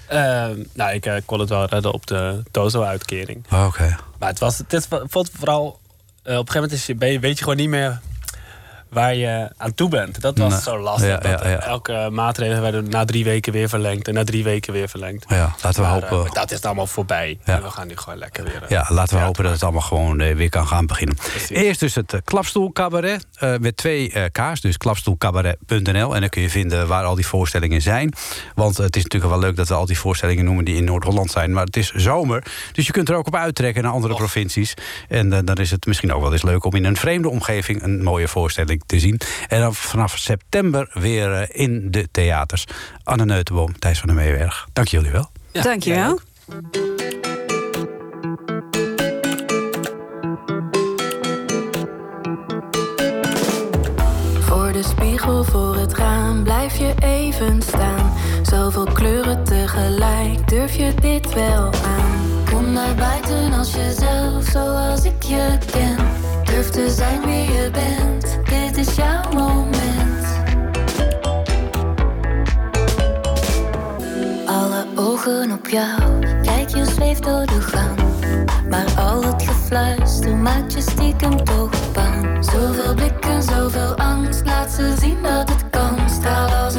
eh, nou, ik eh, kon het wel redden op de Tozo-uitkering. Oh, Oké. Maar het was, het voelt vooral... op een gegeven moment is je, ben je, weet je gewoon niet meer waar je aan toe bent. Dat was zo lastig. Ja, dat ja, ja. Elke maatregel werden na drie weken weer verlengd. En na drie weken weer verlengd. Ja, laten we Maar, eh, hopen. maar dat is allemaal voorbij. En we gaan nu gewoon lekker weer... eh, Ja, laten we hopen dat het allemaal gewoon eh, weer kan gaan beginnen. Precies. Eerst dus het eh, klapstoelcabaret eh, met twee eh, K's, dus klapstoelcabaret.nl. En dan kun je vinden waar al die voorstellingen zijn. Want eh, het is natuurlijk wel leuk dat we al die voorstellingen noemen die in Noord-Holland zijn. Maar het is zomer, dus je kunt er ook op uittrekken naar andere provincies. En eh, dan is het misschien ook wel eens leuk om in een vreemde omgeving een mooie voorstelling te zien. En dan vanaf september weer eh, in de theaters. Anne Neutenboom, Thijs van der Meeberg. Dank jullie wel. Ja, Dankjewel. jij ook. Voor de spiegel voor het raam blijf je even staan. Zoveel kleuren tegelijk. Durf je dit wel aan? Kom naar buiten als jezelf, zoals ik je ken. Durf te zijn wie je bent, is jouw moment. Alle ogen op jou, kijk je zweeft door de gang. Maar al het gefluister maakt je stiekem toch bang. Zoveel blikken, zoveel angst, laat ze zien dat het kan. Als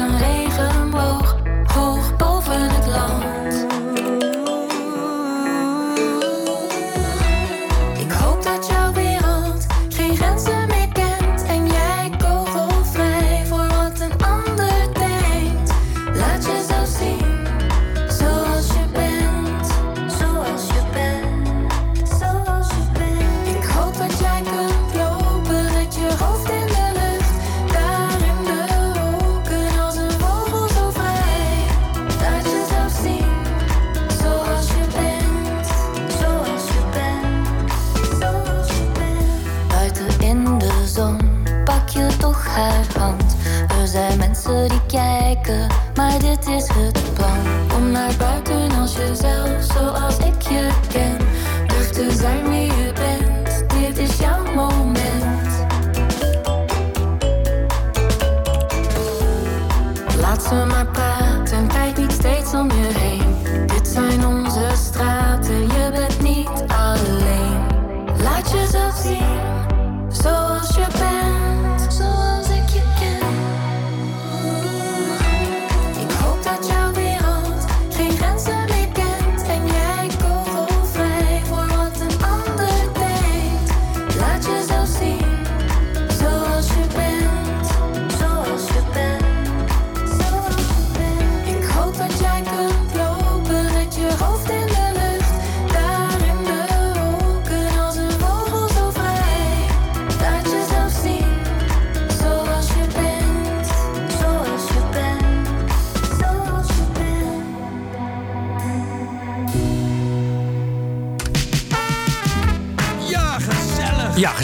is plan. Kom naar buiten als jezelf, zoals ik je ken. Durf te zijn wie je bent, dit is jouw moment. Laat ze maar praten,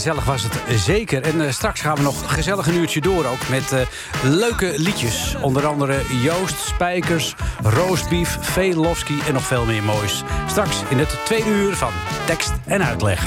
gezellig. Was het zeker. En eh, straks gaan we nog gezellig een uurtje door ook met eh, leuke liedjes. Onder andere Joost, Spijkers, Roastbeef, Velofsky en nog veel meer moois. Straks in het tweede uur van tekst en uitleg.